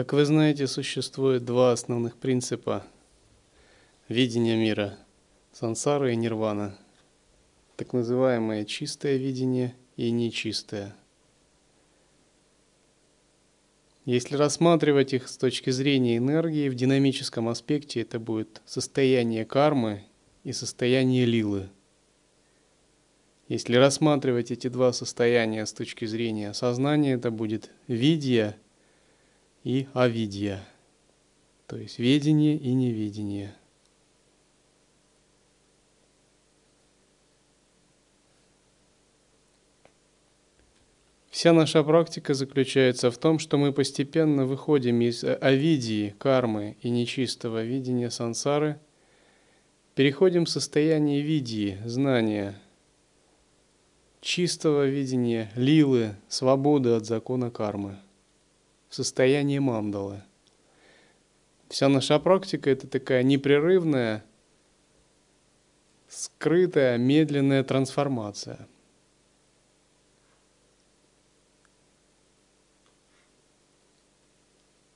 Как вы знаете, существует два основных принципа видения мира – сансара и нирвана, так называемое чистое видение и нечистое. Если рассматривать их с точки зрения энергии, в динамическом аспекте это будет состояние кармы и состояние лилы. Если рассматривать эти два состояния с точки зрения сознания, это будет видия – и авидья, то есть ведение и неведение. Вся наша практика заключается в том, что мы постепенно выходим из авидии, кармы и нечистого видения сансары, переходим в состояние видии, знания, чистого видения, лилы, свободы от закона кармы – в состоянии мандалы. Вся наша практика – это такая непрерывная, скрытая, медленная трансформация.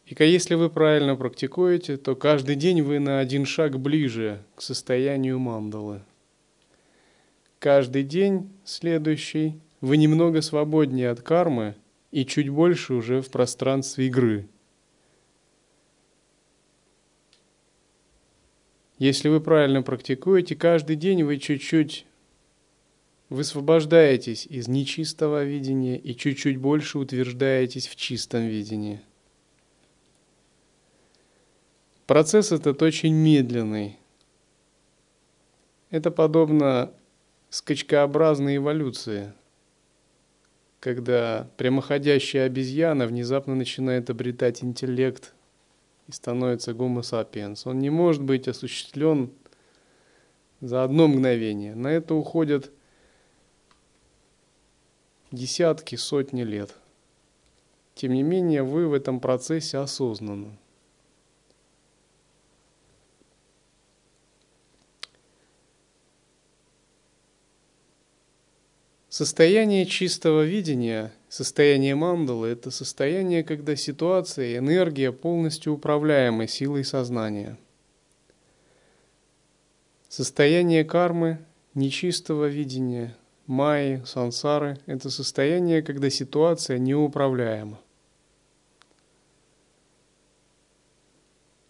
И если вы правильно практикуете, то каждый день вы на один шаг ближе к состоянию мандалы. Каждый день следующий вы немного свободнее от кармы – и чуть больше уже в пространстве игры. Если вы правильно практикуете, каждый день вы чуть-чуть высвобождаетесь из нечистого видения и чуть-чуть больше утверждаетесь в чистом видении. Процесс этот очень медленный. Это подобно скачкообразной эволюции – когда прямоходящая обезьяна внезапно начинает обретать интеллект и становится Homo sapiens. Он не может быть осуществлен за одно мгновение. На это уходят десятки, сотни лет. Тем не менее, вы в этом процессе осознанны. Состояние чистого видения, состояние мандалы – это состояние, когда ситуация и энергия полностью управляемы силой сознания. Состояние кармы, нечистого видения, майи, сансары – это состояние, когда ситуация неуправляема.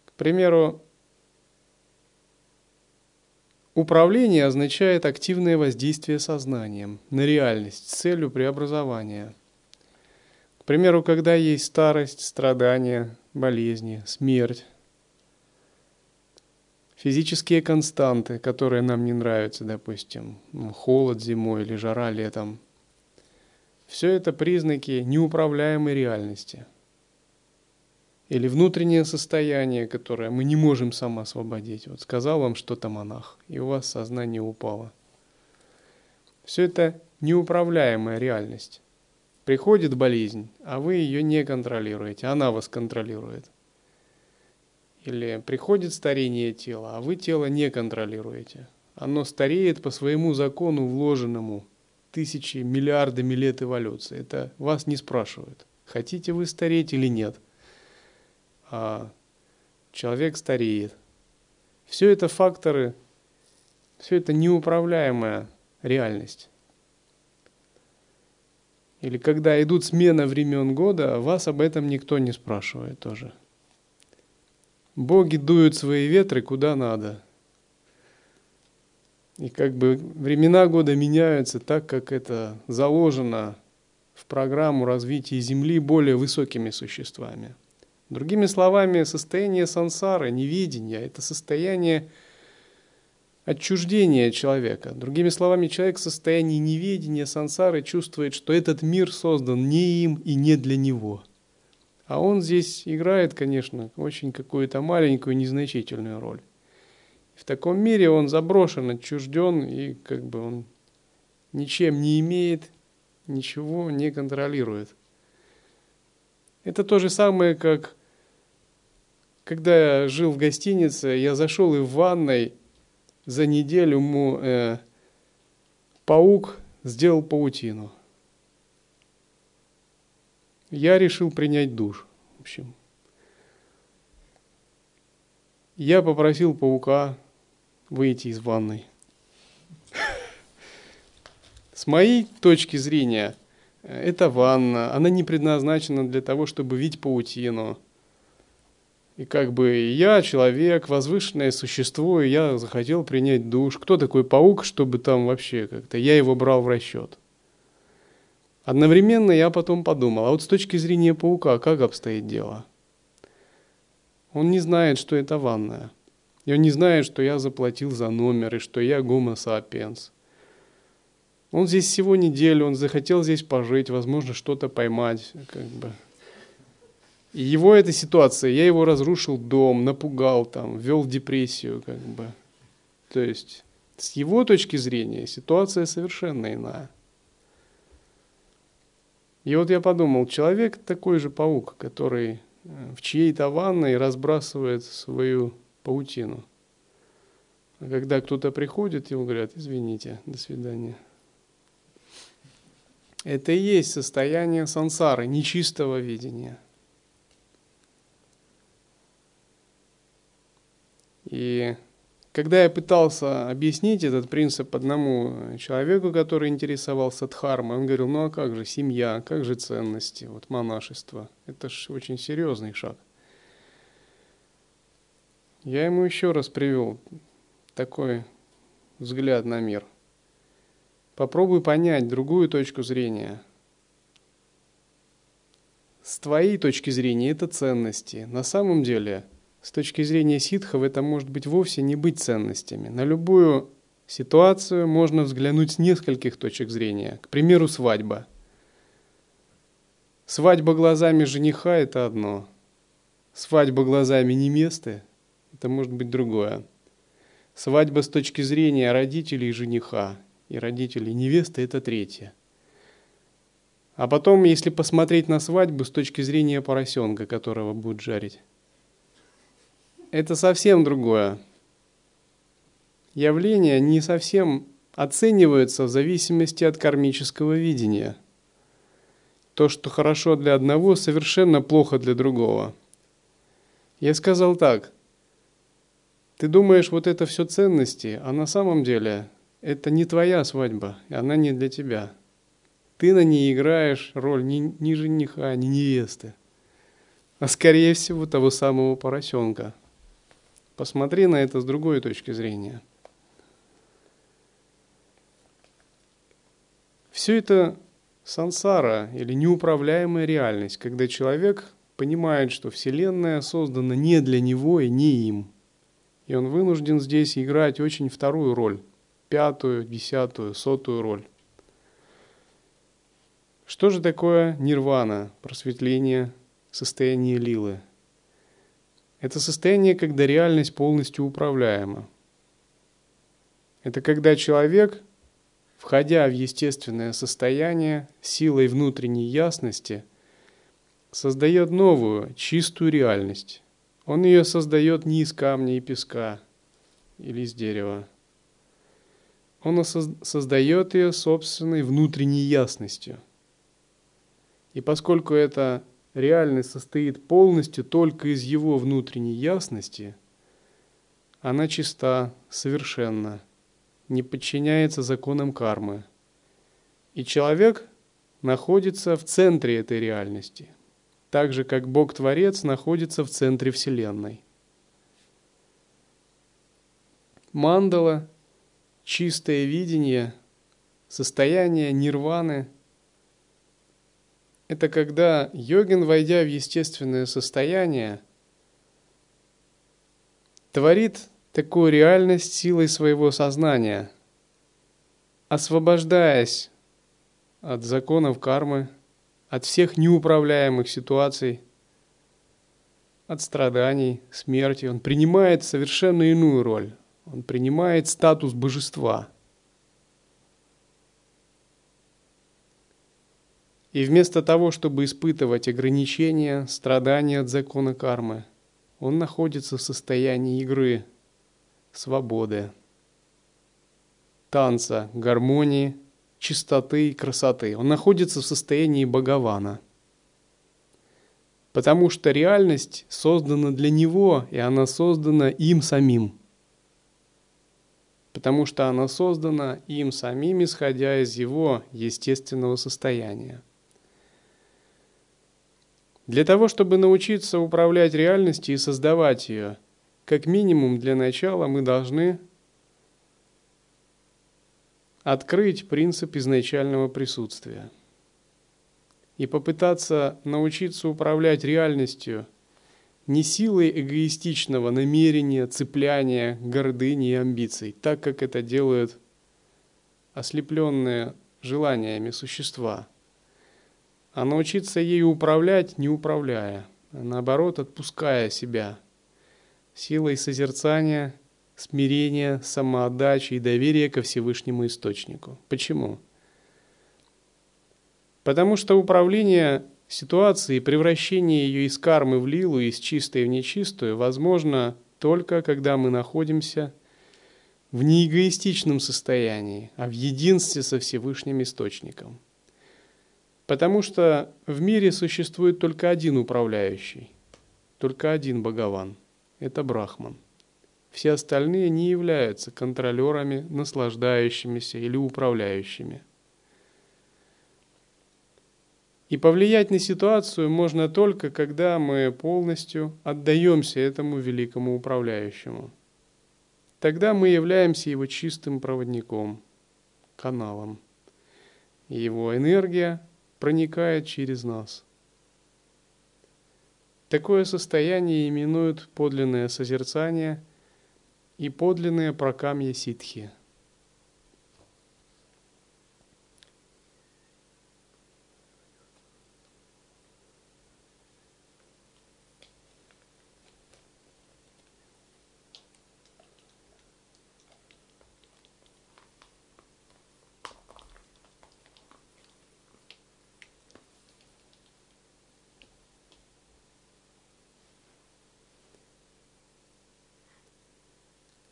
К примеру, Управление означает активное воздействие сознанием на реальность с целью преобразования. К примеру, когда есть старость, страдания, болезни, смерть, физические константы, которые нам не нравятся, допустим, холод зимой или жара летом, все это признаки неуправляемой реальности – или внутреннее состояние, которое мы не можем сам освободить. Вот сказал вам что-то монах, и у вас сознание упало. Все это неуправляемая реальность. Приходит болезнь, а вы ее не контролируете, она вас контролирует. Или приходит старение тела, а вы тело не контролируете. Оно стареет по своему закону, вложенному тысячи, миллиардами лет эволюции. Это вас не спрашивают, хотите вы стареть или нет – человек стареет. Все это факторы, все это неуправляемая реальность. Или когда идут смена времен года, вас об этом никто не спрашивает тоже. Боги дуют свои ветры куда надо. И как бы времена года меняются так, как это заложено в программу развития Земли более высокими существами – Другими словами, состояние сансары, невидения – это состояние отчуждения человека. Другими словами, человек в состоянии неведения сансары чувствует, что этот мир создан не им и не для него. А он здесь играет, конечно, очень какую-то маленькую, незначительную роль. В таком мире он заброшен, отчужден, и как бы он ничем не имеет, ничего не контролирует – это то же самое, как когда я жил в гостинице, я зашел и в ванной за неделю ему э, паук сделал паутину. Я решил принять душ. В общем, Я попросил паука выйти из ванной. С моей точки зрения, эта ванна, она не предназначена для того, чтобы видеть паутину. И как бы я человек, возвышенное существо, и я захотел принять душ. Кто такой паук, чтобы там вообще как-то... Я его брал в расчет. Одновременно я потом подумал, а вот с точки зрения паука, как обстоит дело? Он не знает, что это ванная. И он не знает, что я заплатил за номер и что я гомо сапиенс. Он здесь всего неделю, он захотел здесь пожить, возможно, что-то поймать. Как бы. И его эта ситуация, я его разрушил дом, напугал там, ввел в депрессию. Как бы. То есть с его точки зрения ситуация совершенно иная. И вот я подумал, человек такой же паук, который в чьей-то ванной разбрасывает свою паутину. А когда кто-то приходит, ему говорят, извините, до свидания. Это и есть состояние сансары, нечистого видения. И когда я пытался объяснить этот принцип одному человеку, который интересовался дхармой, он говорил, ну а как же семья, как же ценности, вот монашество, это же очень серьезный шаг. Я ему еще раз привел такой взгляд на мир. Попробуй понять другую точку зрения. С твоей точки зрения это ценности. На самом деле – с точки зрения ситхов это может быть вовсе не быть ценностями. На любую ситуацию можно взглянуть с нескольких точек зрения. К примеру, свадьба. Свадьба глазами жениха – это одно. Свадьба глазами невесты – это может быть другое. Свадьба с точки зрения родителей жениха и родителей невесты – это третье. А потом, если посмотреть на свадьбу с точки зрения поросенка, которого будут жарить, это совсем другое. Явления не совсем оцениваются в зависимости от кармического видения. То, что хорошо для одного, совершенно плохо для другого. Я сказал так. Ты думаешь, вот это все ценности, а на самом деле это не твоя свадьба, и она не для тебя. Ты на ней играешь роль ни, ни жениха, ни невесты, а скорее всего того самого поросенка – Посмотри на это с другой точки зрения. Все это сансара или неуправляемая реальность, когда человек понимает, что Вселенная создана не для него и не им. И он вынужден здесь играть очень вторую роль, пятую, десятую, сотую роль. Что же такое нирвана, просветление, состояние лилы – это состояние, когда реальность полностью управляема. Это когда человек, входя в естественное состояние силой внутренней ясности, создает новую, чистую реальность. Он ее создает не из камня и песка или из дерева. Он создает ее собственной внутренней ясностью. И поскольку это реальность состоит полностью только из его внутренней ясности, она чиста, совершенна, не подчиняется законам кармы. И человек находится в центре этой реальности, так же как Бог-творец находится в центре Вселенной. Мандала, чистое видение, состояние нирваны – это когда йогин, войдя в естественное состояние, творит такую реальность силой своего сознания, освобождаясь от законов кармы, от всех неуправляемых ситуаций, от страданий, смерти. Он принимает совершенно иную роль. Он принимает статус божества – И вместо того, чтобы испытывать ограничения, страдания от закона кармы, он находится в состоянии игры, свободы, танца, гармонии, чистоты и красоты. Он находится в состоянии Бхагавана. Потому что реальность создана для него, и она создана им самим. Потому что она создана им самим, исходя из его естественного состояния. Для того, чтобы научиться управлять реальностью и создавать ее, как минимум для начала мы должны открыть принцип изначального присутствия и попытаться научиться управлять реальностью не силой эгоистичного намерения, цепляния, гордыни и амбиций, так как это делают ослепленные желаниями существа, а научиться ею управлять, не управляя, а наоборот отпуская себя силой созерцания, смирения, самоотдачи и доверия ко Всевышнему Источнику. Почему? Потому что управление ситуацией, превращение ее из кармы в лилу, из чистой в нечистую, возможно только когда мы находимся в неэгоистичном состоянии, а в единстве со Всевышним Источником. Потому что в мире существует только один управляющий, только один Богован – это Брахман. Все остальные не являются контролерами, наслаждающимися или управляющими – и повлиять на ситуацию можно только, когда мы полностью отдаемся этому великому управляющему. Тогда мы являемся его чистым проводником, каналом. Его энергия проникает через нас. Такое состояние именуют подлинное созерцание и подлинное прокамье ситхи –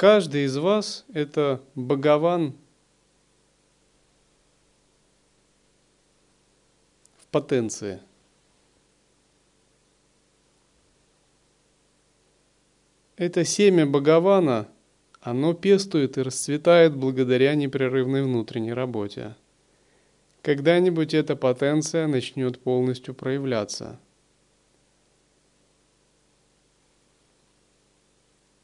Каждый из вас – это Богован в потенции. Это семя Богована, оно пестует и расцветает благодаря непрерывной внутренней работе. Когда-нибудь эта потенция начнет полностью проявляться –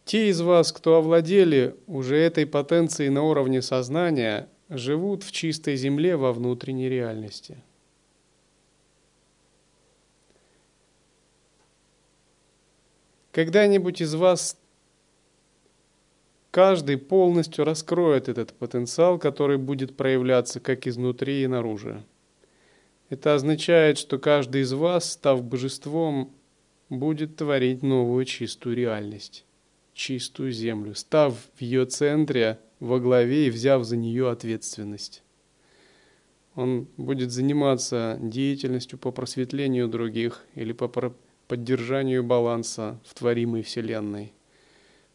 Те из вас, кто овладели уже этой потенцией на уровне сознания, живут в чистой земле во внутренней реальности. Когда-нибудь из вас каждый полностью раскроет этот потенциал, который будет проявляться как изнутри и наружу. Это означает, что каждый из вас, став божеством, будет творить новую чистую реальность чистую землю, став в ее центре, во главе и взяв за нее ответственность. Он будет заниматься деятельностью по просветлению других или по поддержанию баланса в творимой Вселенной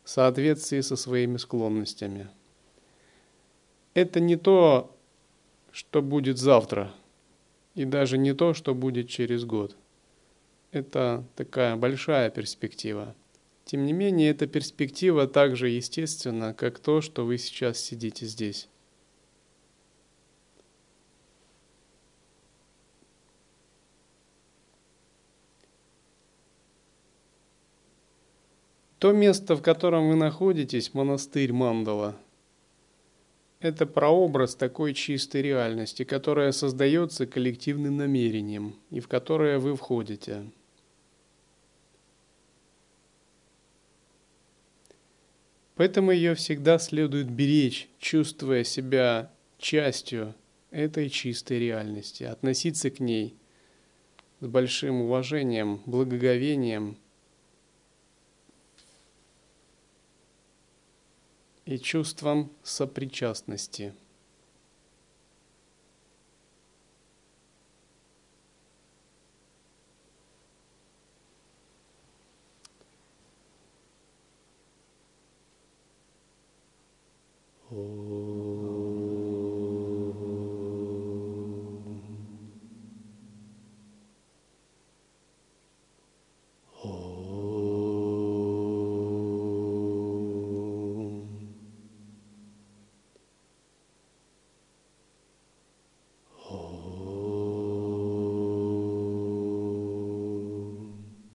в соответствии со своими склонностями. Это не то, что будет завтра, и даже не то, что будет через год. Это такая большая перспектива – тем не менее, эта перспектива так же естественна, как то, что вы сейчас сидите здесь. То место, в котором вы находитесь, монастырь Мандала, это прообраз такой чистой реальности, которая создается коллективным намерением и в которое вы входите – Поэтому ее всегда следует беречь, чувствуя себя частью этой чистой реальности, относиться к ней с большим уважением, благоговением и чувством сопричастности.